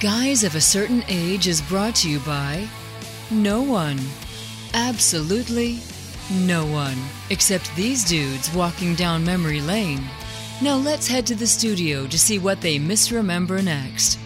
Guys of a Certain Age is brought to you by no one. Absolutely no one. Except these dudes walking down memory lane. Now let's head to the studio to see what they misremember next.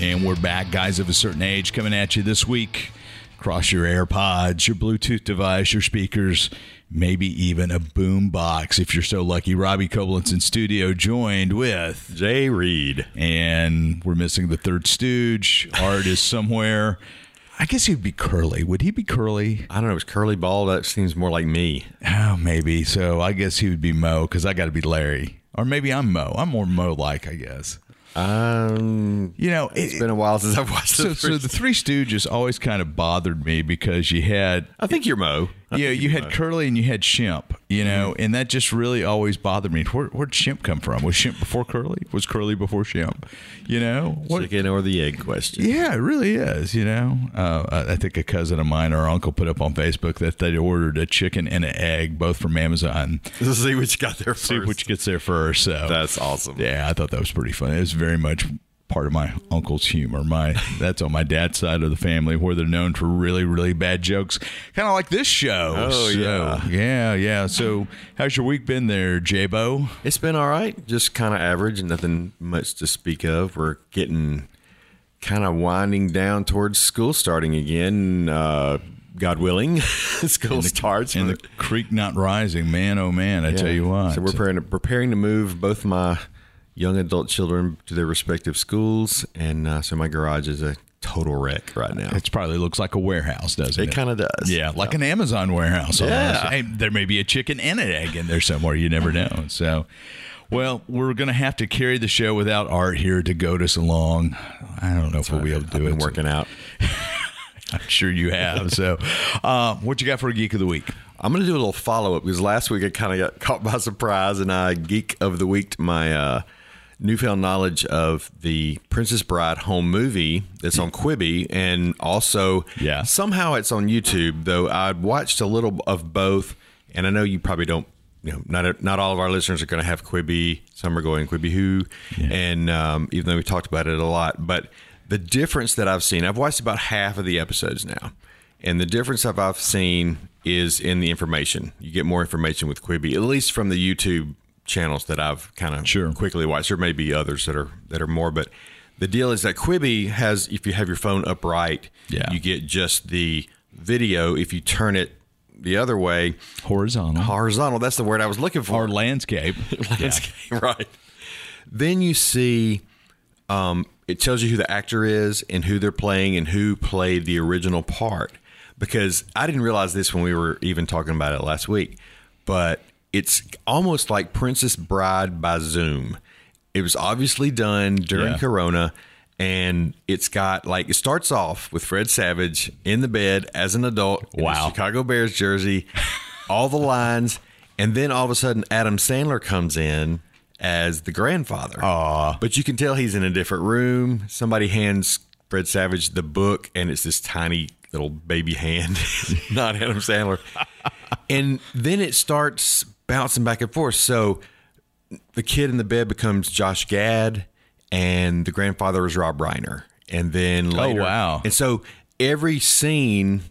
And we're back, guys of a certain age, coming at you this week. Across your AirPods, your Bluetooth device, your speakers, maybe even a boom box if you're so lucky. Robbie Koblenz in studio joined with Jay Reed. And we're missing the third stooge. Art is somewhere. I guess he'd be curly. Would he be curly? I don't know. It's curly ball. That seems more like me. Oh, maybe. So I guess he would be Moe because I got to be Larry. Or maybe I'm Moe. I'm more Moe like, I guess. Um, you know, it's it, been a while since I've watched. So, the so the Three Stooges always kind of bothered me because you had. I think you're Moe. Yeah, you had Curly and you had Shemp. You know, mm-hmm. and that just really always bothered me. Where where'd Shemp come from? Was Shemp before Curly? Was Curly before Shemp? You know, what, chicken or the egg question. Yeah, it really is. You know, uh, I think a cousin of mine or uncle put up on Facebook that they ordered a chicken and an egg both from Amazon. Let's see which got there first. See which gets there first. So that's awesome. Yeah, I thought that was pretty funny. It was very much part of my uncle's humor. My that's on my dad's side of the family where they're known for really really bad jokes, kind of like this show. Oh so, yeah, yeah, yeah. So how's your week been there, Jabo? It's been all right, just kind of average, nothing much to speak of. We're getting kind of winding down towards school starting again. Uh, God willing, school and the, starts. And the creek not rising, man, oh man, I yeah. tell you what. So we're preparing to, preparing to move both my young adult children to their respective schools, and uh, so my garage is a total wreck right now. It probably looks like a warehouse, doesn't it? It kind of does. Yeah, like yeah. an Amazon warehouse. Yeah. Hey, there may be a chicken and an egg in there somewhere. You never know. So. Well, we're going to have to carry the show without Art here to goad us along. I don't know That's if we'll be able to do I've it. Been working out. I'm sure you have. So, uh, what you got for a geek of the week? I'm going to do a little follow up because last week I kind of got caught by surprise and I geek of the week to my uh, newfound knowledge of the Princess Bride home movie that's on Quibi, and also yeah. somehow it's on YouTube. Though I watched a little of both, and I know you probably don't. You know, not not all of our listeners are going to have Quibi. Some are going Quibi Who, yeah. and um, even though we talked about it a lot, but the difference that I've seen, I've watched about half of the episodes now, and the difference that I've seen is in the information. You get more information with Quibi, at least from the YouTube channels that I've kind of sure. quickly watched. There may be others that are that are more, but the deal is that Quibi has if you have your phone upright, yeah. you get just the video. If you turn it the other way, horizontal, horizontal. That's the word I was looking for. Or landscape, landscape, yeah. right? Then you see. Um, it tells you who the actor is and who they're playing and who played the original part. Because I didn't realize this when we were even talking about it last week, but it's almost like Princess Bride by Zoom. It was obviously done during yeah. Corona, and it's got like it starts off with Fred Savage in the bed as an adult. Wow, Chicago Bears jersey, all the lines, and then all of a sudden Adam Sandler comes in as the grandfather. Aww. But you can tell he's in a different room. Somebody hands Fred Savage the book, and it's this tiny little baby hand, not Adam Sandler. and then it starts bouncing back and forth. So the kid in the bed becomes Josh Gad, and the grandfather is Rob Reiner. And then oh, later, oh wow! And so every scene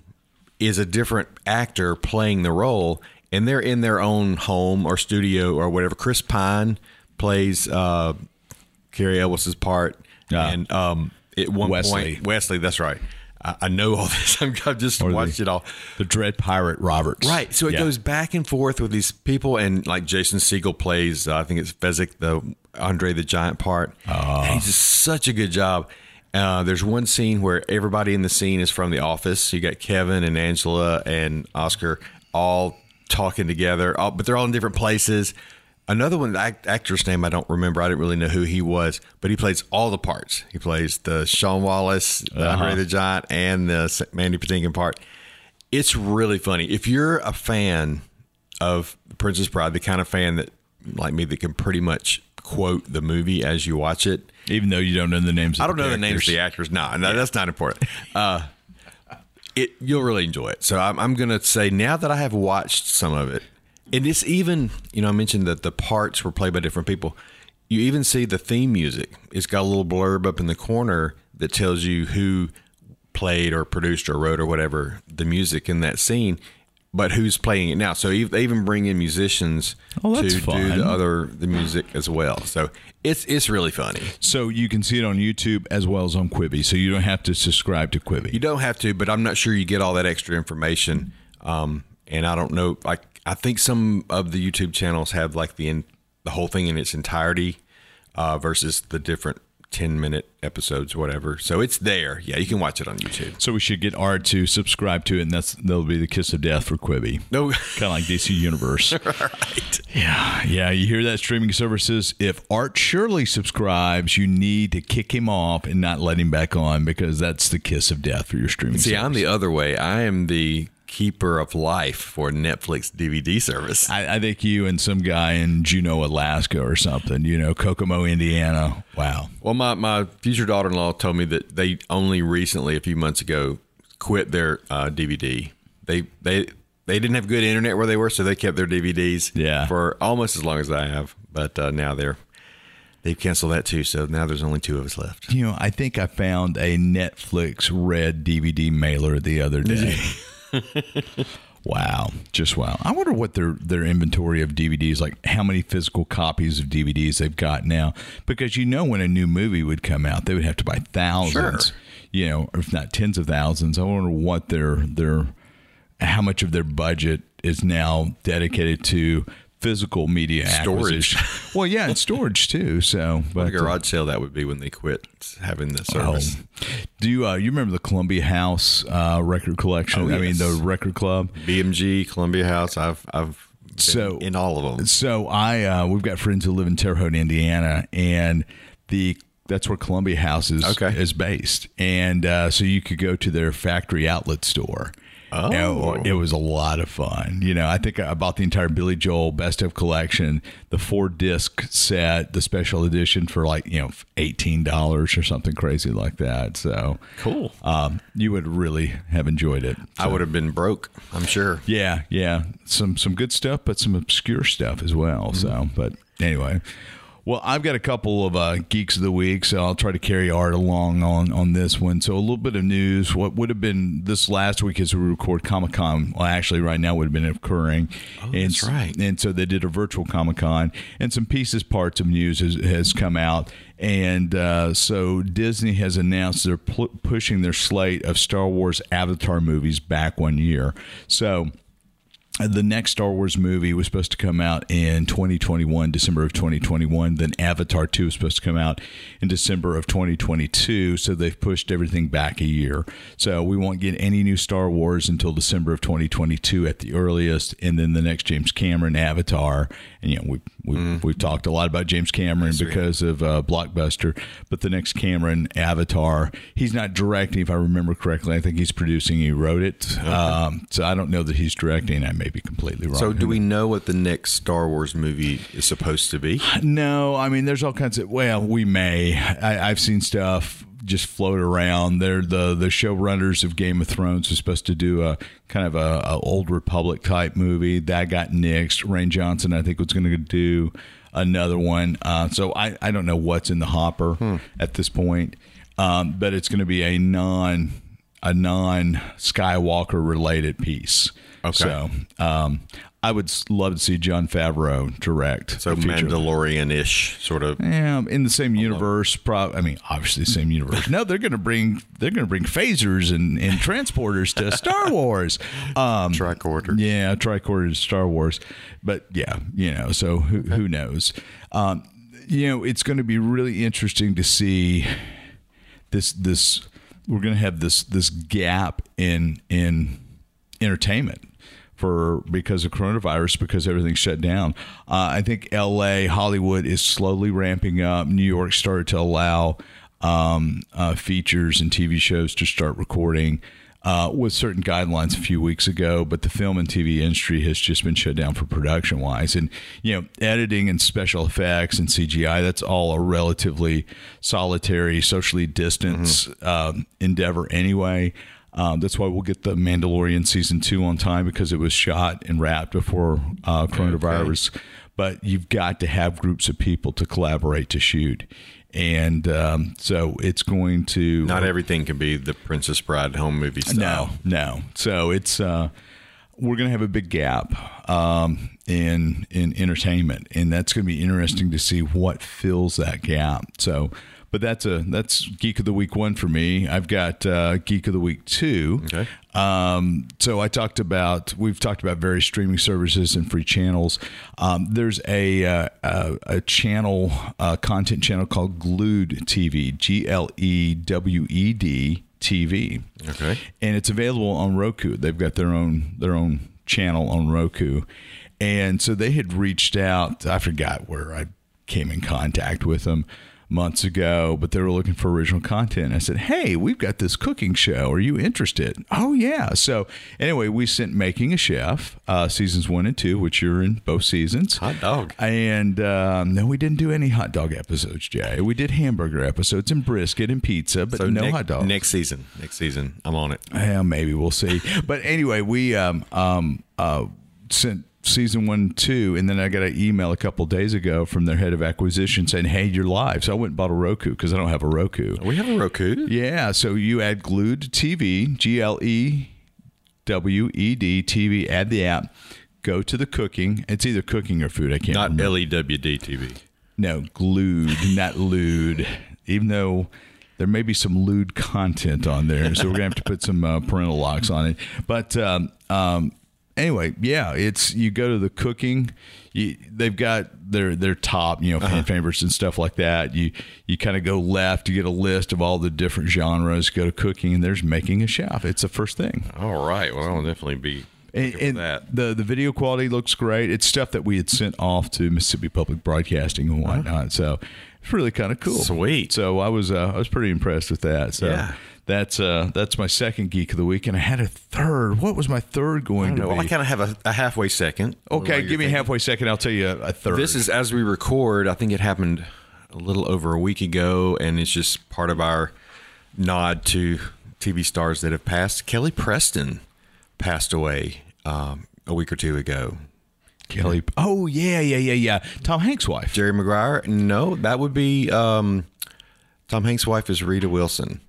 is a different actor playing the role, and they're in their own home or studio or whatever. Chris Pine plays uh, Cary Elwes's part, uh, and um, at one Wesley. point, Wesley. That's right. I, know all this. I've just or watched the, it all. The Dread Pirate Roberts. Right. So it yeah. goes back and forth with these people, and like Jason Segel plays, uh, I think it's Fezzik, the Andre the Giant part. Uh, he does such a good job. Uh, there's one scene where everybody in the scene is from The Office. You got Kevin and Angela and Oscar all talking together, all, but they're all in different places. Another one, the actor's name I don't remember. I didn't really know who he was, but he plays all the parts. He plays the Sean Wallace, the uh-huh. Andre the Giant, and the Mandy Patinkin part. It's really funny. If you're a fan of Princess Bride, the kind of fan that, like me, that can pretty much quote the movie as you watch it, even though you don't know the names. I don't the know the names of the actors. No, no, yeah. that's not important. Uh, it you'll really enjoy it. So I'm, I'm going to say now that I have watched some of it, And it's even, you know, I mentioned that the parts were played by different people. You even see the theme music. It's got a little blurb up in the corner that tells you who played or produced or wrote or whatever the music in that scene, but who's playing it now. So they even bring in musicians Oh, to that's do the other the music as well. So it's it's really funny. So you can see it on YouTube as well as on Quibi. So you don't have to subscribe to Quibi. You don't have to, but I'm not sure you get all that extra information. Um, and I don't know, like I think some of the YouTube channels have like the in, the whole thing in its entirety uh, versus the different 10 minute episodes, whatever. So it's there. Yeah, you can watch it on YouTube. So we should get Art to subscribe to it, and that's that'll be the kiss of death for Quibi. No, Kind of like DC Universe. right. Yeah, yeah. You hear that streaming services? If Art Shirley subscribes, you need to kick him off and not let him back on because that's the kiss of death for your streaming. See, service. I'm the other way. I am the keeper of life for Netflix DVD service. I, I think you and some guy in Juneau, Alaska, or something. You know, Kokomo, Indiana. Wow. Well, my, my future daughter in law told me that they only recently, a few months ago, quit their uh, DVD. They they they didn't have good internet where they were, so they kept their DVDs Yeah. for almost as long as I have. But uh, now they're they've canceled that too. So now there's only two of us left. You know, I think I found a Netflix red DVD mailer the other day. wow, just wow. I wonder what their their inventory of DVDs like how many physical copies of DVDs they've got now because you know when a new movie would come out they would have to buy thousands. Sure. You know, if not tens of thousands. I wonder what their their how much of their budget is now dedicated to physical media Storage. acquisition. Well, yeah, and storage too. So, What a but, garage sale that would be when they quit having the service. Oh. Do you uh, you remember the Columbia House uh, record collection? Oh, I mean the record club. BMG, Columbia House. I've I've been So- in all of them. So I uh, we've got friends who live in Terre Haute, Indiana, and the that's where Columbia House is Okay. is based, and uh, so you could go to their factory outlet store. Oh. And it was a lot of fun. You know, I think I bought the entire Billy Joel best of collection, the four disc set, the special edition for like you know eighteen dollars or something crazy like that. So Cool. um, you would really have enjoyed it. I would have been broke. I'm sure. Yeah, yeah, some some good stuff, but some obscure stuff as well. So, but anyway, well, I've got a couple of uh, geeks of the week, so I'll try to carry Art along on on this one. So, a little bit of news. What would have been this last week as we record Comic Con? Well, actually, right now would have been occurring. Oh, that's right. And so they did a virtual Comic Con, and some pieces, parts of news has, has come out. And uh, so Disney has announced they're pl- pushing their slate of Star Wars Avatar movies back one year. So the next Star Wars movie was supposed to come out in 2021, December of 2021. Then Avatar 2 was supposed to come out in December of 2022. So they've pushed everything back a year. So we won't get any new Star Wars until December of 2022 at the earliest. And then the next James Cameron Avatar. And, you know, we, we, we've talked a lot about James Cameron because of uh, Blockbuster. But the next Cameron Avatar, he's not directing, if I remember correctly. I think he's producing. He wrote it. Um, so I don't know that he's directing. I may be completely wrong. So, do we know what the next Star Wars movie is supposed to be? No, I mean, there's all kinds of. Well, we may. I, I've seen stuff just float around. They're the the showrunners of Game of Thrones was supposed to do a kind of a, a old Republic type movie that got nixed. Rian Johnson, I think, was going to do another one. Uh, so I I don't know what's in the hopper at this point, um, but it's going to be a non a non Skywalker related piece. Okay. So um, I would love to see Jon Favreau direct. So. Mandalorian ish sort of. Yeah, in the same universe. Prob- I mean, obviously the same universe. No, they're going to bring they're going to bring phasers and, and transporters to Star Wars. Um, Tricorder. yeah, tricorder to Star Wars. But yeah, you know, so who who knows? Um, you know, it's going to be really interesting to see this this. We're going to have this this gap in in entertainment for because of coronavirus because everything's shut down. Uh, I think L.A. Hollywood is slowly ramping up. New York started to allow um, uh, features and TV shows to start recording. Uh, with certain guidelines a few weeks ago, but the film and TV industry has just been shut down for production wise. And, you know, editing and special effects and CGI, that's all a relatively solitary, socially distanced um, endeavor anyway. Um, that's why we'll get the Mandalorian season two on time because it was shot and wrapped before uh, coronavirus. But you've got to have groups of people to collaborate to shoot. And um, so it's going to Not everything can be the Princess Bride home movie style. no, no. So it's uh, we're going to have a big gap um, in in entertainment, and that's going to be interesting to see what fills that gap. So, but that's a that's Geek of the Week one for me. I've got uh, Geek of the Week two. Okay. Um, so I talked about we've talked about various streaming services and free channels. Um, there's a uh, a, a channel uh, content channel called Glewed TV. G L E W E D TV. Okay. And it's available on Roku. They've got their own their own channel on Roku. And so they had reached out. I forgot where I came in contact with them months ago, but they were looking for original content. I said, "Hey, we've got this cooking show. Are you interested?" Oh yeah. So anyway, we sent Making a Chef uh, seasons one and two, which you're in both seasons. Hot dog. And um, no, we didn't do any hot dog episodes, Jay. We did hamburger episodes and brisket and pizza, but So no next, hot dogs. next season. Next season, I'm on it. Yeah, maybe we'll see. but anyway, we um, um, uh, sent season one, two, and then I got an email a couple days ago from their head of acquisition saying, "Hey, you're live." So I went and bought a Roku because I don't have a Roku. We have a Roku. Yeah, so you add Glewed TV, G L E W E D TV. Add the app. Go to the cooking. It's either cooking or food. I can't Not remember. L E W D TV. No, glued, not lewd. Even though there may be some lewd content on there, so we're gonna have to put some uh, parental locks on it. But um, um, anyway, yeah, it's you go to the cooking. You, they've got their their top, you know, uh-huh. fan favorites and stuff like that. You you kind of go left, you get a list of all the different genres. Go to cooking, and there's making a chef. It's the first thing. All right. Well, I'll definitely be And, and that. the the video quality looks great. It's stuff that we had sent off to Mississippi Public Broadcasting and uh-huh. whatnot. So it's really kind of cool. Sweet. So I was uh, I was pretty impressed with that. So Yeah. that's uh, that's my second geek of the week, and I had a third. What was my third going to No, be? I kind of have a, a halfway second. okay, give me a halfway second. I'll tell you a, a third. This is as we record. I think it happened a little over a week ago, and it's just part of our nod to TV stars that have passed. Kelly Preston passed away um, a week or two ago. Kelly. Oh yeah, yeah, yeah, yeah. Tom Hanks' wife. Jerry Maguire? No, that would be um, Tom Hanks' wife is Rita Wilson.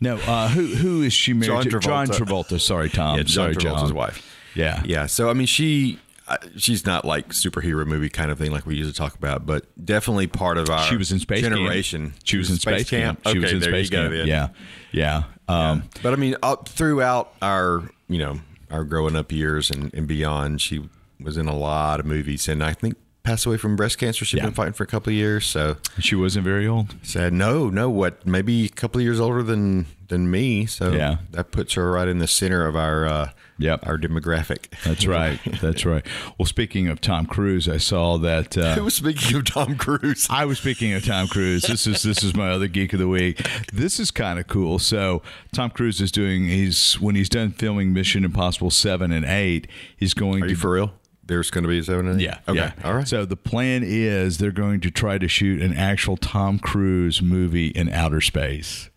No, uh, who who is she married John to? John Travolta. Travolta. Sorry, Tom. Yeah, John Sorry, Travolta's John. wife. Yeah, Yeah, so I mean, she uh, she's not like superhero movie kind of thing like we usually talk about, but definitely part of our She was in Space Camp. generation. She was in Space, Camp. She Okay, was in there Space you go. Camp. then. Yeah, yeah. Um, But I mean, up throughout our you know our growing up years and, and beyond, she was in a lot of movies, and I think passed away from breast cancer. She'd Yeah. been fighting for a couple of years, so She wasn't very old. said no, no, what maybe a couple of years older than than me. So Yeah. that puts her right in the center of our uh, Yep. our demographic. That's right. That's right. Well, speaking of Tom Cruise, I saw that. Uh, Who was speaking of Tom Cruise? I was speaking of Tom Cruise. This is this is my other geek of the week. This is kind of cool. So Tom Cruise is doing. He's when he's done filming Mission Impossible seven and eight. He's going Are to you for real? There's going to be a seven and eight? Yeah. Okay. Yeah. All right. So the plan is they're going to try to shoot an actual Tom Cruise movie in outer space.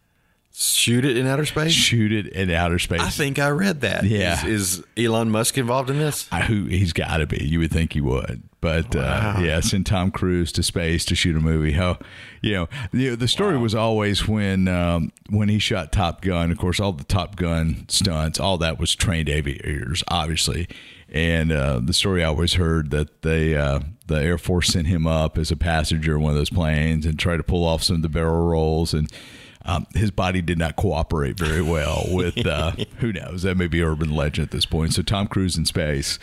Shoot it in outer space. Shoot it in outer space. I think I read that. Yeah. Is, is Elon Musk involved in this? I, who he's got to be. You would think he would, but uh, yeah, send Tom Cruise to space to shoot a movie. How, you know, the the story was always when um, when he shot Top Gun. Of course, all the Top Gun stunts, all that was trained aviators, obviously. And uh, the story I always heard that they uh, the Air Force sent him up as a passenger in one of those planes and tried to pull off some of the barrel rolls and. Um, his body did not cooperate very well with uh, who knows that may be urban legend at this point. So Tom Cruise in space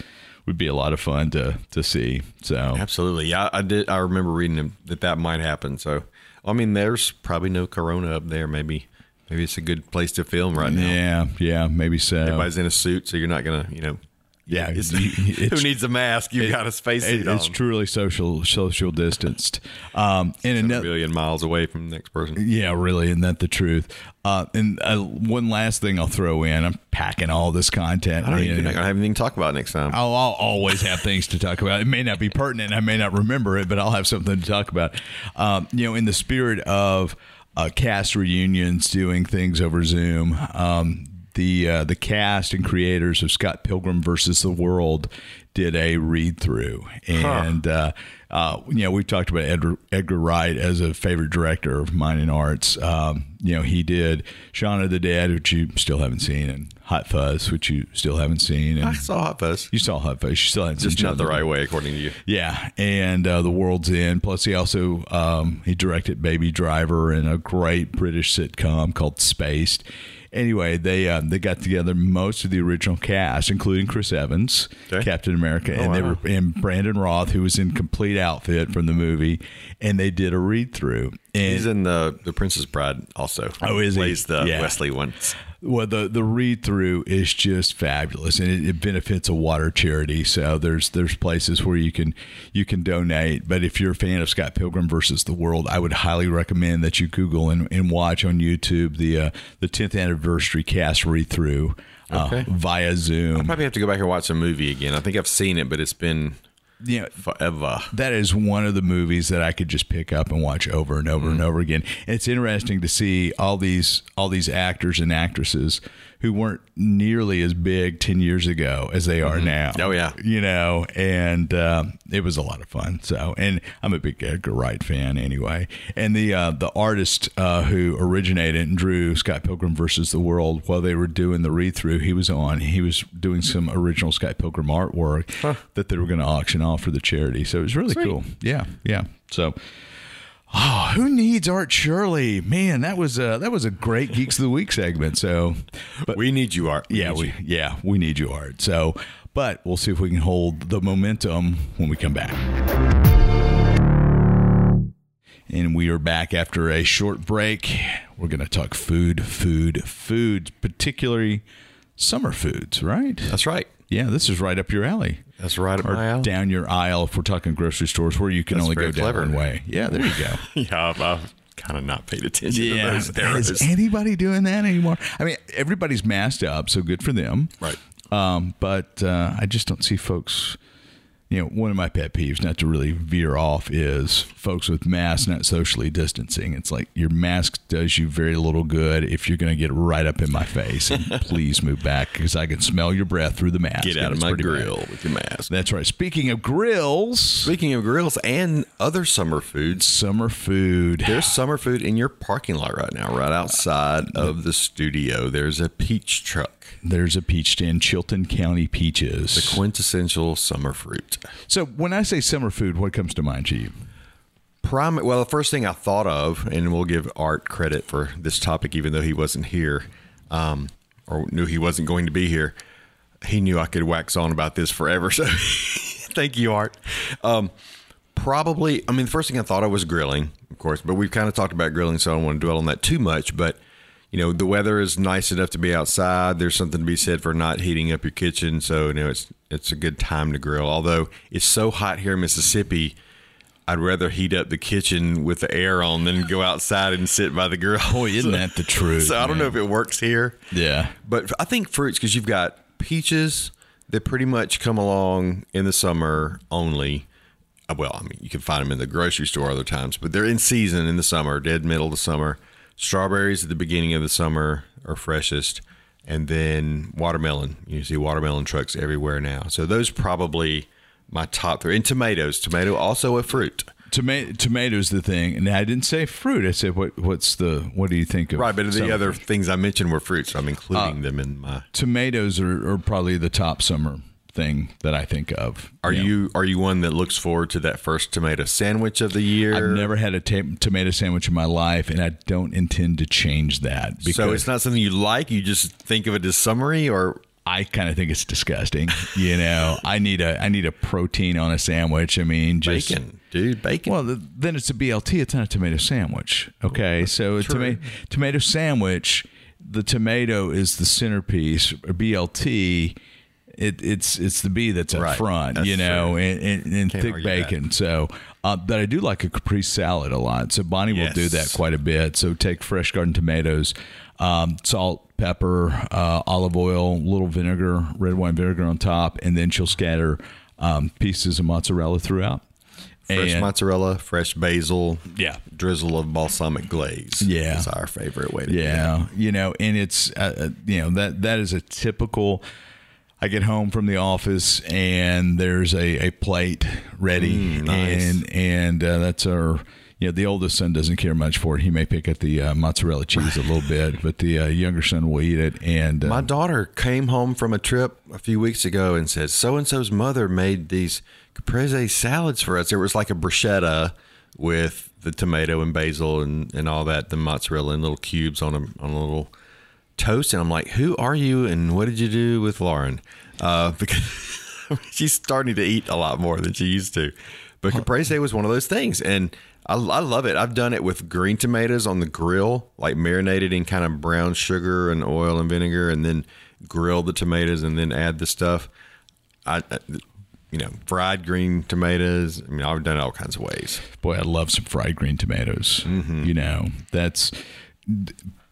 would be a lot of fun to to see. So Absolutely. Yeah, I did. I remember reading that that might happen. So, I mean, there's probably no corona up there. Maybe, maybe it's a good place to film right now. yeah, yeah, maybe so. Everybody's in a suit, so you're not gonna, you know. Yeah, it's, you- who needs a mask? You've got a space It- it's on. truly social social distanced. Um, and A another, million miles away from the next person. Yeah, really, isn't that the truth? Uh, and uh, one last thing I'll throw in: I'm packing all this content. I don't. you You're not gonna have anything to talk about next time. I'll, I'll always have things to talk about. It may not be pertinent. I may not remember it, but I'll have something to talk about. Um, you know, in the spirit of uh, cast reunions, doing things over Zoom. Um, the uh, the cast and creators of Scott Pilgrim versus the World did a read through, and uh, uh, you know we've talked about Edgar, Edgar Wright as a favorite director of mine in arts. Um, you know he did Shaun of the Dead, which you still haven't seen, and Hot Fuzz, which you still haven't seen. And I saw Hot Fuzz. You saw Hot Fuzz. You still haven't Just seen not the right way, according to you. yeah, and uh, the world's end. Plus, he also um, he directed Baby Driver and a great British sitcom called Spaced. Anyway, they uh, they got together most of the original cast, including Chris Evans, Okay. Captain America, and they wow. were and Brandon Routh, who was in complete outfit from the movie, and they did a read through. And He's in the the Princess Bride also. Oh, is he? Plays the Yeah. Wesley one. Well, the the read through is just fabulous, and it, it benefits a water charity. So there's there's places where you can you can donate. But if you're a fan of Scott Pilgrim versus the World, I would highly recommend that you Google and, and watch on YouTube the uh, the 10th anniversary cast read through uh, Okay. via Zoom. I probably have to go back and watch the movie again. I think I've seen it, but it's been You know, forever. that is one of the movies that I could just pick up and watch over and over and mm-hmm. over again. And it's interesting to see all these all these actors and actresses who weren't nearly as big 10 years ago as they are now. Oh, yeah. You know, and uh, it was a lot of fun. So, and I'm a big Edgar Wright fan anyway. And the uh, the artist uh, who originated and drew Scott Pilgrim versus the World while they were doing the read through, he was on. He was doing some original Scott Pilgrim artwork that they were going to auction off for the charity. So it was really cool. Yeah, yeah. So. Oh, who needs Art Shirley? Man, that was a, that was a great Geeks of the Week segment. So, but we need you, Art. We yeah, we you. yeah we need you, Art. So, but we'll see if we can hold the momentum when we come back. And we are back after a short break. We're going to talk food, food, food, particularly summer foods, right? That's right. Yeah, this is right up your alley. That's right up Or down your aisle if we're talking grocery stores where you can That's only go very down one way. Yeah, there you go. Yeah, I've, I've kind of not paid attention to Yeah, those arrows. is anybody doing that anymore? I mean, everybody's masked up, so good for them. Right. Um, but uh, I just don't see folks. You know, one of my pet peeves, not to really veer off, is folks with masks not socially distancing. It's like your mask does you very little good if you're going to get right up in my face. And please move back because I can smell your breath through the mask. Get out of my pretty bad. grill with your mask. That's right. Speaking of grills, Speaking of grills and other summer foods, summer food. there's summer food in your parking lot right now, right outside uh, of the studio. There's a peach truck, There's a peach stand, Chilton County peaches. The quintessential summer fruit. So when I say summer food, what comes to mind to you? Prime. Well, the first thing I thought of, and we'll give Art credit for this topic, even though he wasn't here, um, or knew he wasn't going to be here. He knew I could wax on about this forever. So, thank you, Art. Um, probably. I mean, the first thing I thought of was grilling, of course, but we've kind of talked about grilling, so I don't want to dwell on that too much. But you know, the weather is nice enough to be outside. There's something to be said for not heating up your kitchen, so you know it's it's a good time to grill. Although it's so hot here in Mississippi. I'd rather heat up the kitchen with the air on than go outside and sit by the grill. Boy, isn't that the truth? So I don't know if it works here, Yeah. but I think fruits because you've got peaches that pretty much come along in the summer only. Uh, Well, I mean, you can find them in the grocery store other times, but they're in season in the summer, dead middle of the summer. Strawberries at the beginning of the summer are freshest, and then watermelon. You see watermelon trucks everywhere now. So those probably my top three. And tomatoes. Tomato also a fruit. Toma- tomatoes the thing, and I didn't say fruit. I said what? What's the? What do you think of? Right, but the other things I mentioned were fruits. So I'm including uh, them in my. tomatoes are, are probably the top summer thing that I think of. Are know. you are you one that looks forward to that first tomato sandwich of the year? I've never had a ta- tomato sandwich in my life, and I don't intend to change that because So it's not something you like. You just think of it as summery, or I kind of think it's disgusting. You know, I need a I need a protein on a sandwich. I mean, just bacon, dude, bacon. Well, th- then it's a BLT. It's not a tomato sandwich. Okay, so a toma- tomato sandwich. The tomato is the centerpiece. Or BLT, it, it's it's the B that's up Right. front. That's you know, true. and, and, and thick argue that. bacon. So, uh, but I do like a caprese salad a lot. So Bonnie will do that quite a bit. So take fresh garden tomatoes, um, salt, pepper, uh, olive oil, little vinegar, red wine vinegar on top, and then she'll scatter um, pieces of mozzarella throughout. Fresh And- mozzarella, fresh basil, Yeah. drizzle of balsamic glaze. Yeah. is our favorite way to do it. Yeah, you know, and it's uh, uh, you know that that is a typical. I get home from the office and there's a, a plate ready, Mm, nice. and and uh, that's our. You know, the oldest son doesn't care much for it. He may pick at the uh, mozzarella cheese a little bit, but the uh, younger son will eat it. And My daughter came home from a trip a few weeks ago and said, "So and so's mother made these caprese salads for us." It was like a bruschetta with the tomato and basil and, and all that, the mozzarella in little cubes on a on a little toast. And I'm like, "Who are you? And what did you do with Lauren?" Uh, because she's starting to eat a lot more than she used to. But caprese was one of those things, and I, I love it. I've done it with green tomatoes on the grill, like marinated in kind of brown sugar and oil and vinegar, and then grill the tomatoes and then add the stuff. I, I- you know, fried green tomatoes. I mean, I've done it all kinds of ways. boy, I love some fried green tomatoes. Mm-hmm. You know, that's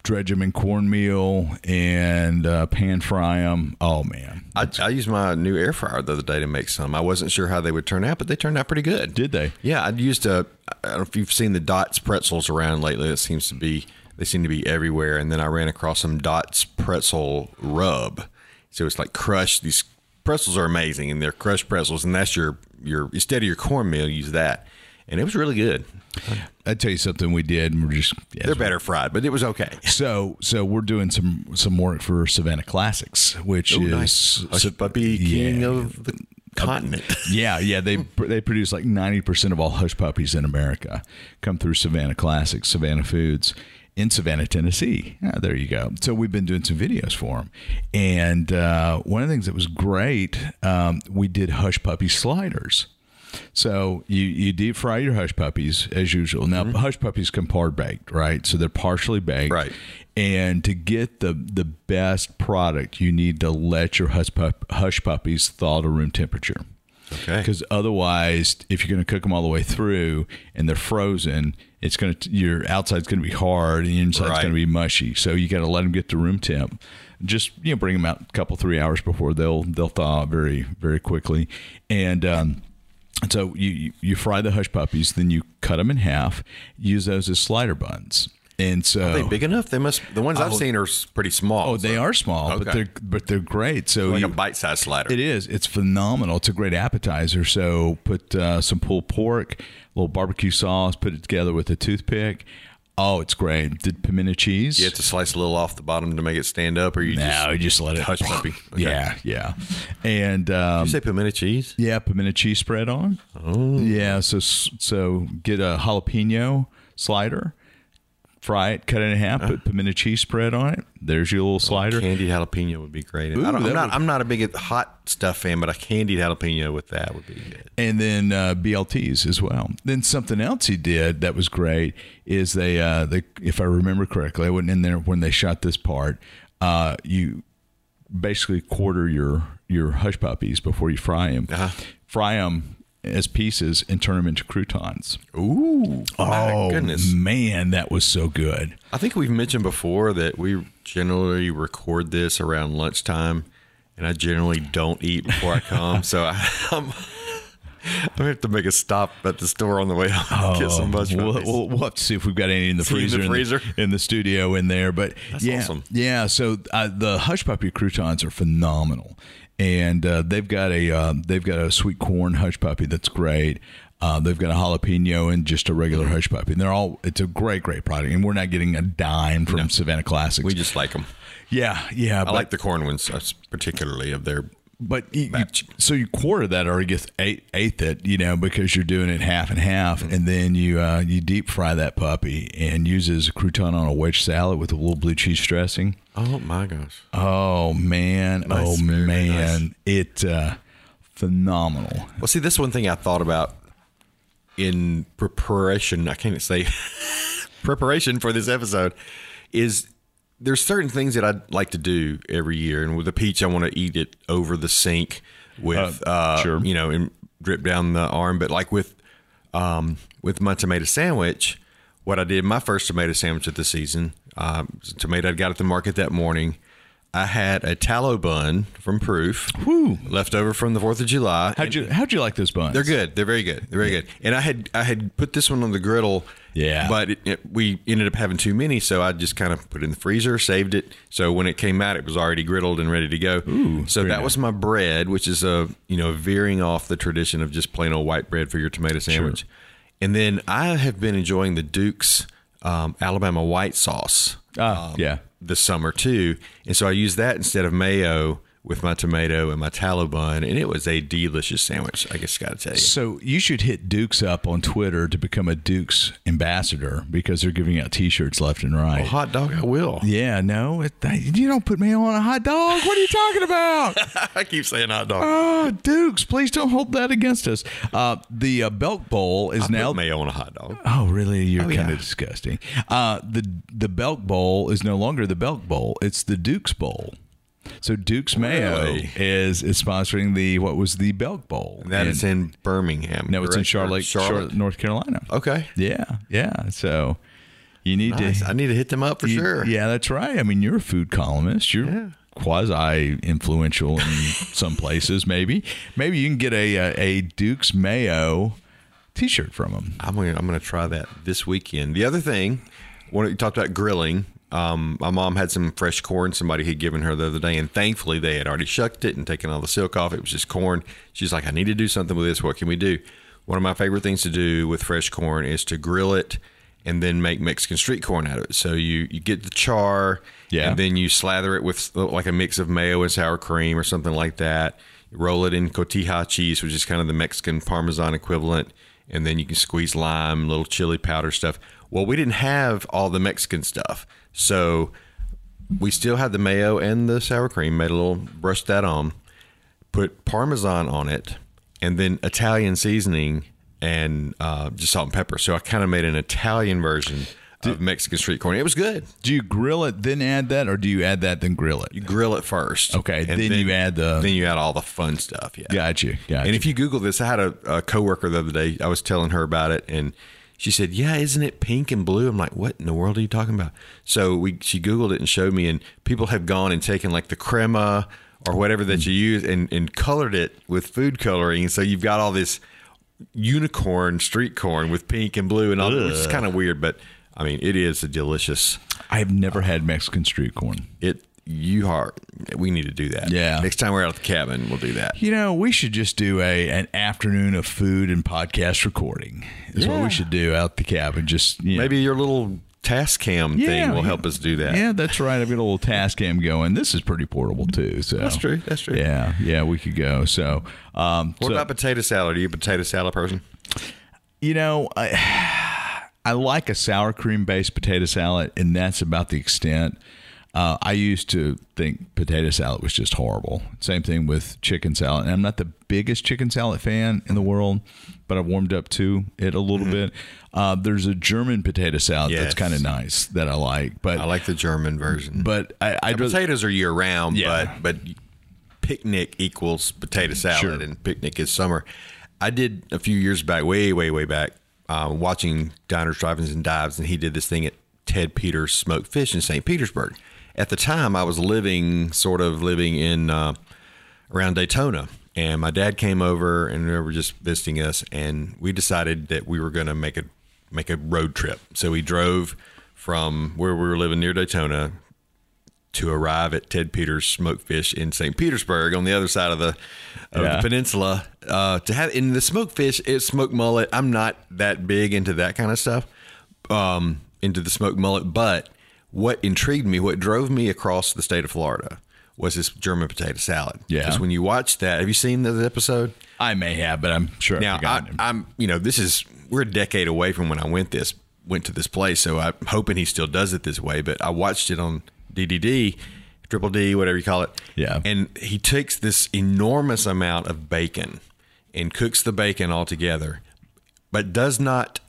dredge them in cornmeal and uh, pan fry them. Oh man, I, I used my new air fryer the other day to make some. I wasn't sure how they would turn out, but they turned out pretty good. did they? Yeah, I used a. I don't know if you've seen the Dots pretzels around lately. It seems to be they seem to be everywhere. And then I ran across some Dots pretzel rub. So it's like crushed. These pretzels are amazing, and they're crushed pretzels. And that's your your instead of your cornmeal, use that, and it was really good. I tell you something we did, and we're just yeah, They're better fried, but it was okay. So so we're doing some some work for Savannah Classics, which Ooh, is nice. Hush so- puppy king yeah. of the continent. yeah, yeah. They they produce like ninety percent of all hush puppies in America come through Savannah Classics, Savannah Foods in Savannah, Tennessee. Ah, there you go. So we've been doing some videos for them, and uh, one of the things that was great, um, we did hush puppy sliders. So you, you deep fry your hush puppies as usual. Now hush puppies come par baked, right? So they're partially baked, Right. And to get the the best product, you need to let your hush, pup, hush puppies thaw to room temperature. Okay. Because otherwise, if you're going to cook them all the way through and they're frozen, it's going to your outside's going to be hard and your inside's Right. going to be mushy. So you got to let them get to room temp. Just you know, bring them out a couple three hours before they'll they'll thaw very very quickly. And um, so you you- fry the hush puppies, then you cut them in half. Use those as slider buns. And so Are they big enough? They must. The ones I've Oh. seen are pretty small. Oh, they are small, but they're but they're great. So like you, a bite-sized slider. it is. It's phenomenal. It's a great appetizer. So put uh, some pulled pork, a little barbecue sauce, put it together with a toothpick. Oh, it's great. Did pimento cheese? You have to slice a little off the bottom to make it stand up, or you no, just you just let it hush puppy. Okay. Yeah, yeah, and um, Did you say pimento cheese? yeah, pimento cheese spread on. Oh, yeah. So so get a jalapeno slider, fry it, cut it in half, put pimento cheese spread on it. There's your little slider. Candied jalapeno would be great. I Ooh, don't, that I'm not. would- I'm not a big hot stuff fan, but a candied jalapeno with that would be good. and then uh, BLTs as well. Then something else he did that was great is they, uh, they if I remember correctly, I wasn't in there when they shot this part. Uh, you basically quarter your your hush puppies before you fry them. Uh-huh. Fry them as pieces and turn them into croutons. Ooh, my oh goodness! man, that was so good. I think we've mentioned before that we generally record this around lunchtime, and I generally don't eat before I come. so I, I'm. I'm gonna have to make a stop at the store on the way home. get some mush we'll, puppies. we'll, we'll have to see if we've got any in the See in the freezer, freezer? in, the, studio in there. But yeah, awesome. yeah. So uh, the hush puppy croutons are phenomenal, and uh, they've got a uh, they've got a sweet corn hush puppy that's great. Uh, they've got a jalapeno and just a regular hush puppy. And they're all it's a great great product, and we're not getting a dime from Savannah Classics. we just like them. yeah, yeah. I like the corn ones, uh, particularly of their. But you, you, so you quarter that or you get eight, eighth it, you know, because you're doing it half and half, Mm-hmm. and then you uh, you deep fry that puppy and use it as a crouton on a wedge salad with a little blue cheese dressing. Oh my gosh! Oh man, Nice, oh very, man, nice. it uh, phenomenal. Well, see, this one thing I thought about in preparation. I can't say preparation for this episode is there's certain things that I'd like to do every year, and with a peach, I want to eat it over the sink with, Uh, uh, sure. you know, and drip down the arm. But like with um, with my tomato sandwich, what I did my first tomato sandwich of the season, a tomato I got at the market that morning. I had a tallow bun from Proof, Woo. left over from the Fourth of July. How'd you How'd you like those buns? They're good. They're very good. They're very good. And I had I had put this one on the griddle. Yeah. But it, it, we ended up having too many, so I just kind of put it in the freezer, saved it. So when it came out, it was already griddled and ready to go. Ooh, so that nice. was my bread, which is a you know veering off the tradition of just plain old white bread for your tomato sandwich. And then I have been enjoying the Duke's um, Alabama white sauce Ah, yeah. this summer too, and so I use that instead of mayo with my tomato and my tallow bun, and it was a delicious sandwich. I guess got to tell you. So you should hit Dukes up on Twitter to become a Dukes ambassador because they're giving out T-shirts left and right. hot dog, I will. yeah, no, it, you don't put mayo on a hot dog. What are you talking about? I keep saying hot dog. oh, Dukes, please don't hold that against us. Uh, the uh, Belk Bowl is I now. put mayo on a hot dog. Oh, really? You're kind yeah. of disgusting. Uh, the the Belk Bowl is no longer the Belk Bowl; it's the Duke's Bowl. So Duke's Mayo Really? is is sponsoring the what was the Belk Bowl. That is And- in Birmingham. no, it's in correct? Or Charlotte, Charlotte, North Carolina. Okay. Yeah, yeah. So you need Nice. to. I need to hit them up for you- sure. Yeah, that's right. I mean, you're a food columnist. You're quasi influential in some places. Maybe, maybe you can get a a, a Duke's Mayo T-shirt from them. I'm gonna I'm gonna try that this weekend. The other thing, when you talked about grilling, um, my mom had some fresh corn somebody had given her the other day, and thankfully they had already shucked it and taken all the silk off. It was just corn. She's like, I need to do something with this. What can we do? One of my favorite things to do with fresh corn is to grill it and then make Mexican street corn out of it. So you you get the char, Yeah. and then you slather it with like a mix of mayo and sour cream or something like that. You roll it in cotija cheese, which is kind of the Mexican Parmesan equivalent, and then you can squeeze lime, little chili powder stuff. Well, we didn't have all the Mexican stuff, so we still had the mayo and the sour cream. Made a little, brushed that on, put Parmesan on it, and then Italian seasoning and uh, just salt and pepper. So I kind of made an Italian version of Mexican street corn. It was good. Do you grill it then add that, or do you add that then grill it? You grill it first. Okay, and then you add the- then you add all the fun stuff. Yeah. Got you. Got And you. if you Google this, I had a, a coworker the other day. I was telling her about it, and she said, "Yeah, isn't it pink and blue?" I'm like, "What in the world are you talking about?" So we she Googled it and showed me, and people have gone and taken like the crema or whatever that mm. you use and, and colored it with food coloring. So you've got all this unicorn street corn with pink and blue and all, which is kind of weird, but I mean, it is a delicious. I've never had Mexican street corn. It you are. We need to do that. Yeah. Next time we're out at the cabin, we'll do that. You know, we should just do a an afternoon of food and podcast recording. Is what we should do out the cabin. Just you know. Maybe your little Tascam thing will yeah. help us do that. Yeah, that's right. I've got a little Tascam going. This is pretty portable too. So That's true. That's true. Yeah, yeah, we could go. So, um, What so- about potato salad? Are you a potato salad person? you know, I I like a sour cream based potato salad, and that's about the extent. Uh, I used to think potato salad was just horrible. Same thing with chicken salad. And I'm not the biggest chicken salad fan in the world, but I've warmed up to it a little bit. Uh, there's a German potato salad that's kind of nice that I like, but I like the German version. but I, I potatoes are year round, Yeah. but but picnic equals potato salad, Sure. and picnic is summer. I did a few years back, way way way back, uh, watching diners, drive-ins, and dives, and he did this thing at Ted Peters Smoked Fish in St. Petersburg. At the time, I was living, sort of living in uh, around Daytona, and my dad came over, and they were just visiting us, and we decided that we were going to make a make a road trip. So we drove from where we were living near Daytona to arrive at Ted Peters Smoked Fish in St. Petersburg on the other side of the of Yeah. the peninsula. Uh, to have in the smoked fish, it's smoked mullet. I'm not that big into that kind of stuff, um, into the smoked mullet. But what intrigued me, what drove me across the state of Florida, was this German potato salad. Yeah. because when you watch that, have you seen the episode? I may have, but I'm sure I've Now, I. I'm, you know, this is we're a decade away from when I went this went to this place, so I'm hoping he still does it this way. But I watched it on DDD, Triple D, whatever you call it. Yeah. and he takes this enormous amount of bacon and cooks the bacon all together, but does not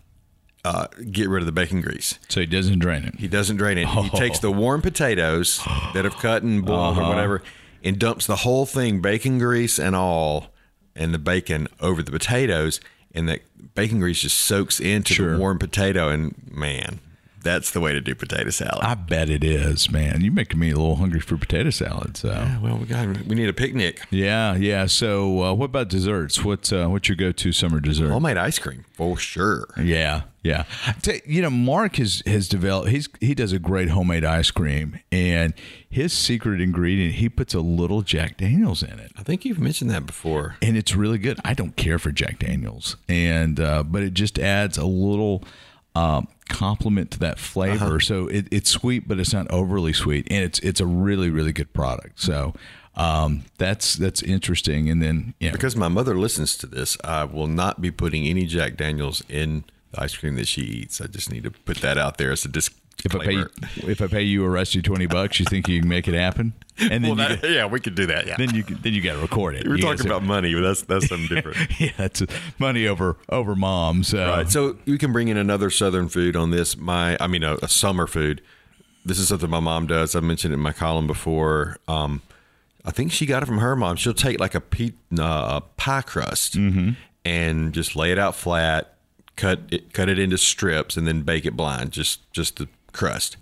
uh, get rid of the bacon grease. so he doesn't drain it. He doesn't drain it. He takes the warm potatoes that have cut and boiled Uh-huh. or whatever, and dumps the whole thing, bacon grease and all, and the bacon over the potatoes, and that bacon grease just soaks into Sure. the warm potato. And man, that's the way to do potato salad. I bet it is, man. You're making me a little hungry for potato salad. So Yeah, well, we got we need a picnic. yeah, yeah. So uh, what about desserts? What's uh, what's your go-to summer dessert? Homemade ice cream for sure. Yeah, yeah. Ta- You know, Mark has has developed. He's he does a great homemade ice cream, and his secret ingredient he puts a little Jack Daniels in it, I think you've mentioned that before. and it's really good. I don't care for Jack Daniels, and uh, but it just adds a little. Um, complement to that flavor. So it, it's sweet but it's not overly sweet. And it's it's a really really good product. So um, that's that's interesting. And then yeah. Because my mother listens to this, I will not be putting any Jack Daniels in the ice cream that she eats. I just need to put that out there as a if I pay disclaimer. if I pay you a rusty twenty bucks, you think you can make it happen? And then Well, you that- yeah, we could do that. Yeah, then you then you got to record it. We're You talking gotta about money, but that's that's something different. yeah, that's money over over mom. So Right. So you can bring in another southern food on this. My, I mean, a, a summer food. This is something my mom does. I mentioned it in my column before. Um, I think she got it from her mom. She'll take like a pe- uh, a pie crust and just lay it out flat, cut it, cut it into strips, and then bake it blind. Just just the crust.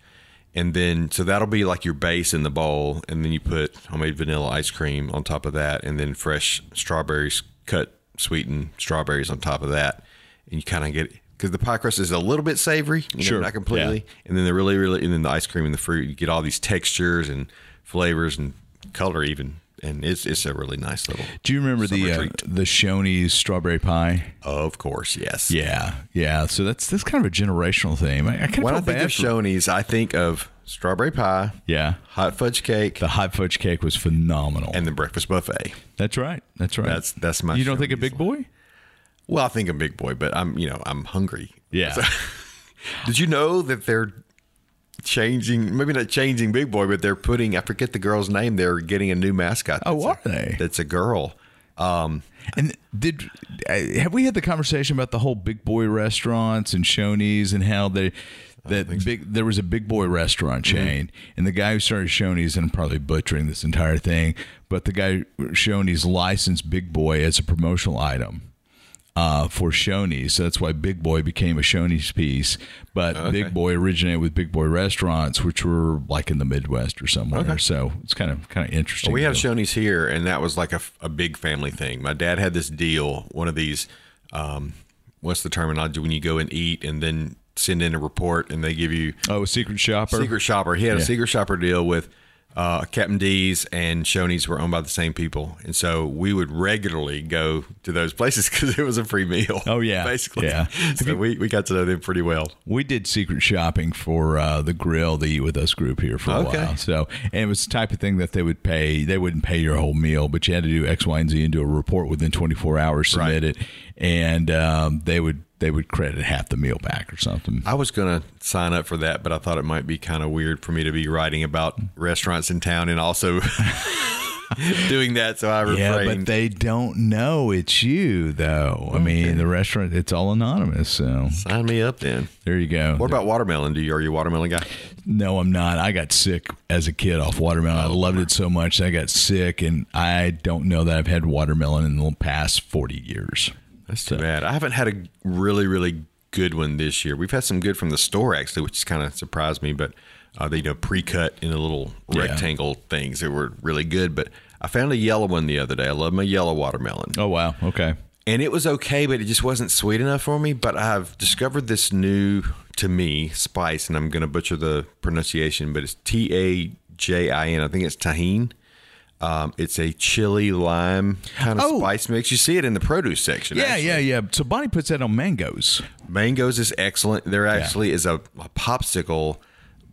And then, so that'll be like your base in the bowl. And then you put homemade vanilla ice cream on top of that, and then fresh strawberries, cut sweetened strawberries on top of that. And you kind of get because the pie crust is a little bit savory, you know, Sure, not completely. And then the really, really, and then the ice cream and the fruit, you get all these textures and flavors and color even. And it's it's a really nice little. do you remember the uh, the Shoney's strawberry pie? Of course, yes. Yeah, yeah. So that's that's kind of a generational theme. I, I kind of When feel I think of for- Shoney's, I think of strawberry pie, Yeah, hot fudge cake, the hot fudge cake was phenomenal. and the breakfast buffet. that's right. That's right. That's that's my. you don't think a big boy? Well, I think a big boy, but I'm you know I'm hungry. Yeah. Did you know that they're changing? Maybe not changing Big Boy, but they're putting. I forget the girl's name. They're getting a new mascot. Oh, are a- they? That's a girl. Um, And did uh, have we had the conversation about the whole big boy restaurants and Shoney's and how they that big there was a big boy restaurant Mm-hmm. chain and the guy who started Shoney's and I'm probably butchering this entire thing, but the guy Shoney's licensed Big Boy as a promotional item. Uh, for Shoney's, so that's why Big Boy became a Shoney's piece. But Big Boy originated with Big Boy restaurants, which were like in the Midwest or somewhere. So it's kind of kind of interesting. we have Shoney's here, and that was like a, a big family thing. My dad had this deal. One of these. Um, what's the terminology when you go and eat and then send in a report and they give you oh, a secret shopper. Secret Shopper. He had Yeah. a Secret Shopper deal with uh, Captain D's and Shoney's were owned by the same people, and so we would regularly go to those places because it was a free meal. Oh, yeah. basically. Yeah. So we, we got to know them pretty well. We did secret shopping for uh, the grill, the Eat With Us group here for a Okay. while. So, and it was the type of thing that they would pay. They wouldn't pay your whole meal, but you had to do X, Y, and Z and do a report within 24 hours, submit Right. it, and um, they would they would credit half the meal back or something. I was gonna sign up for that, but I thought it might be kind of weird for me to be writing about restaurants in town and also doing that. So I refrained. Yeah, but they don't know it's you, though. I mean, the restaurant, it's all anonymous. So Sign me up then. there you go. What about watermelon? Do you are you a watermelon guy? No, I'm not. I got sick as a kid off watermelon. I loved it so much I got sick, and I don't know that I've had watermelon in the past 40 years. That's too bad. I haven't had a really, really good one this year. We've had some good from the store actually, which kind of surprised me. But uh, they you know pre-cut in a little Yeah. rectangle things that were really good. But I found a yellow one the other day. I love my yellow watermelon, Oh, wow. Okay. and it was okay, but it just wasn't sweet enough for me. But I've discovered this new to me spice, and I'm going to butcher the pronunciation, but it's T A J I N. I think it's Tajín. Um, it's a chili lime kind of Oh. spice mix. You see it in the produce section. Yeah, actually. yeah, yeah. So Bonnie puts that on mangoes. Mangoes is excellent. There actually is a, a popsicle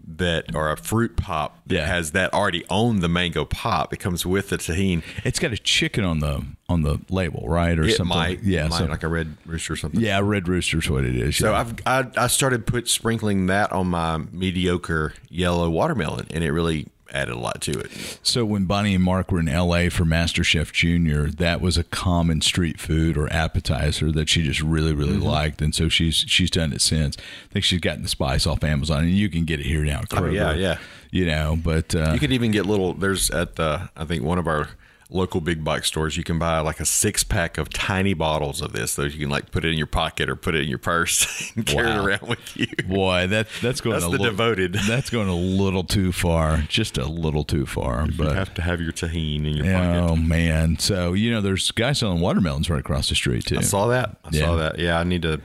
that or a fruit pop that Yeah. has that already on the mango pop. It comes with the Tajín. It's got a chicken on the on the label, right, or It something. might, yeah, might, so- like a red rooster or something. yeah. Red rooster's what it is. So yeah. I've I, I started put sprinkling that on my mediocre yellow watermelon, and it really added a lot to it. So when Bonnie and Mark were in L.A. for MasterChef Junior, that was a common street food or appetizer that she just really, really Mm-hmm. liked, and so she's she's done it since. I think she's gotten the spice off Amazon, and you can get it here now. Kroger, Oh, yeah, yeah. You know, but uh, You could even get little. There's at the I think one of our local big box stores, you can buy like a six pack of tiny bottles of this. Those you can like put it in your pocket or put it in your purse and carry it around with you. Boy, that that's going That's a the little, devoted. That's going a little too far, just a little too far. You But have to have your Tajín in your oh pocket. Oh man, so you know, there's guys selling watermelons right across the street too. I saw that. I Yeah. saw that. Yeah, I need to.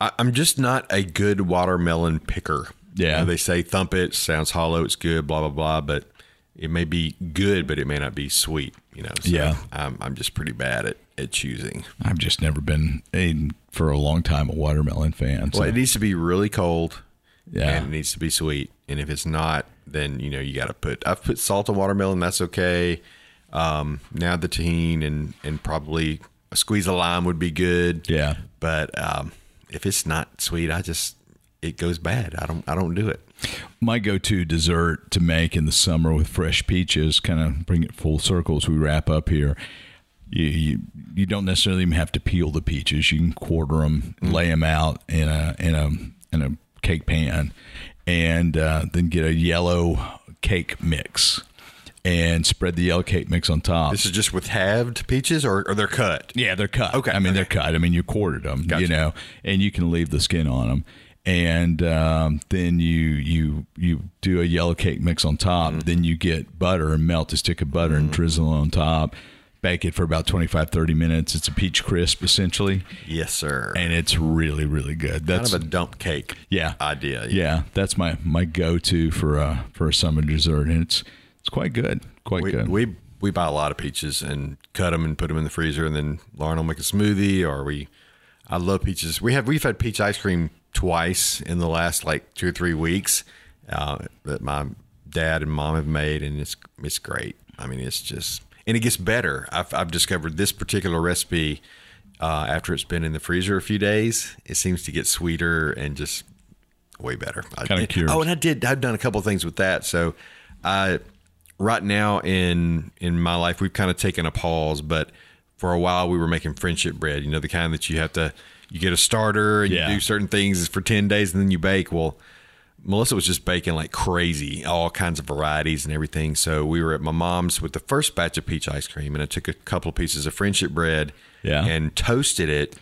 I, I'm just not a good watermelon picker. Yeah. You know, they say thump it, sounds hollow, it's good, blah blah blah, but it may be good, but it may not be sweet. You know. So Yeah. I'm I'm just pretty bad at at choosing. I've just never been a for a long time a watermelon fan. So, Well, it needs to be really cold. Yeah. And it needs to be sweet. And if it's not, then you know you got to put. I've put salt on watermelon. That's okay. Um, now the Tajín and and probably a squeeze of lime would be good. yeah, But um, if it's not sweet, I just it goes bad. I don't I don't do it. My go-to dessert to make in the summer with fresh peaches, kind of bring it full circle as we wrap up here. You, you you don't necessarily even have to peel the peaches. You can quarter them, lay them out in a in a in a cake pan, and uh, then get a yellow cake mix and spread the yellow cake mix on top. This is just with halved peaches, or, or they're cut. Yeah, they're cut. Okay, I mean, they're cut. I mean, you quartered them, Gotcha. you know, and you can leave the skin on them. And um, then you you you do a yellow cake mix on top. Mm-hmm. Then you get butter and melt a stick of butter and drizzle on top. Bake it for about 25, 30 minutes. It's a peach crisp essentially, Yes, sir. and it's really really good. That's kind of a dump cake. yeah idea. Yeah, that's my my go to for uh for a summer dessert, and it's it's quite good, quite We, good. we we buy a lot of peaches and cut them and put them in the freezer, and then Lauren will make a smoothie. Or we, I love peaches. We have we've had peach ice cream twice in the last like two or three weeks uh, that my dad and mom have made, and it's it's great. I mean, it's just and it gets better. I've I've discovered this particular recipe uh, after it's been in the freezer a few days. It seems to get sweeter and just way better. I- Kinda curious. Oh, and I did. I've done a couple of things with that. So, I right now in in my life, we've kind of taken a pause. But for a while, we were making friendship bread. You know, the kind that you have to you get a starter and Yeah. you do certain things for ten days, and then you bake. Well. Melissa was just baking like crazy, all kinds of varieties and everything. So we were at my mom's with the first batch of peach ice cream, and I took a couple of pieces of friendship bread Yeah. and toasted it.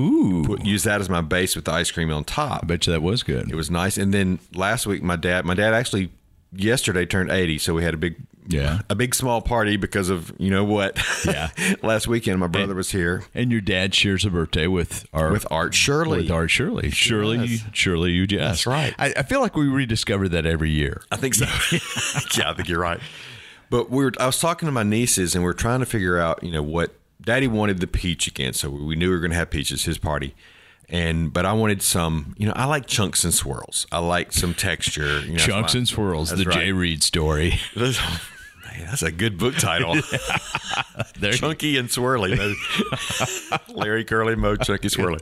Ooh, Put, use that as my base with the ice cream on top. I bet you that was good. It was nice. And then last week, my dad, my dad actually yesterday turned 80. So we had a big, Yeah. a big small party because of, you know what? Yeah. last weekend, my brother was here And your dad shares a birthday with our with Art Shirley. with Art Shirley. Shirley, you, Shirley, you just. That's right. I, I feel like we rediscover that every year. I think so. yeah, I think you're right. But we were, I was talking to my nieces and we are trying to figure out, you know, what daddy wanted the peach again. So we knew we were going to have peaches, his party. And, but I wanted some, you know, I like chunks and swirls. I like some texture. You know, Chunks and swirls, that's the right. Jay Reed story. That's, man, that's a good book title. Chunky and swirly. Larry Curly Moe Chunky Swirly.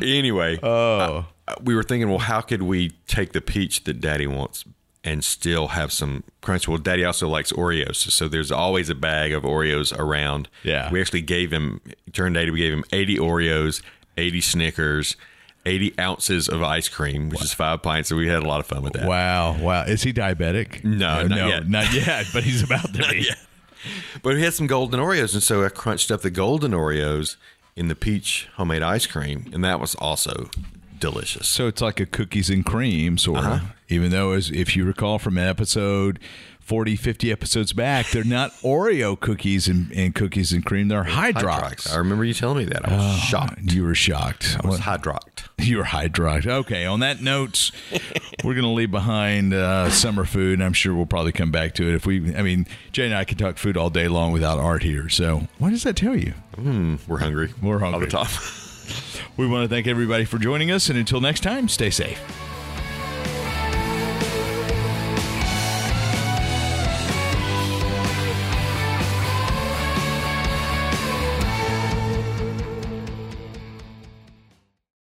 anyway, oh, uh, we were thinking, well, how could we take the peach that Daddy wants and still have some crunch? Well, Daddy also likes Oreos, so there's always a bag of Oreos around. Yeah. we actually gave him turned eighty. We gave him eighty Oreos, eighty Snickers. 80 ounces of ice cream, which is five pints. So we had a lot of fun with that. wow, wow. Is he diabetic? No, not yet. not yet. But he's about to be. But we had some golden Oreos, and so I crunched up the golden Oreos in the peach homemade ice cream, and that was also delicious. So it's like a cookies and cream sort of. Uh-huh. Even though, as if you recall from an episode 40, 50 episodes back, they're not Oreo cookies and, and cookies and cream. They're Hydrox. I remember you telling me that. I was shocked. You were shocked. I was Hydrocked. You were Hydrox. Okay. On that note, we're going to leave behind uh, summer food, and I'm sure we'll probably come back to it. If we, I mean, Jay and I can talk food all day long without art here. So what does that tell you? We're hungry. We're hungry. the. We want to thank everybody for joining us, and until next time, stay safe.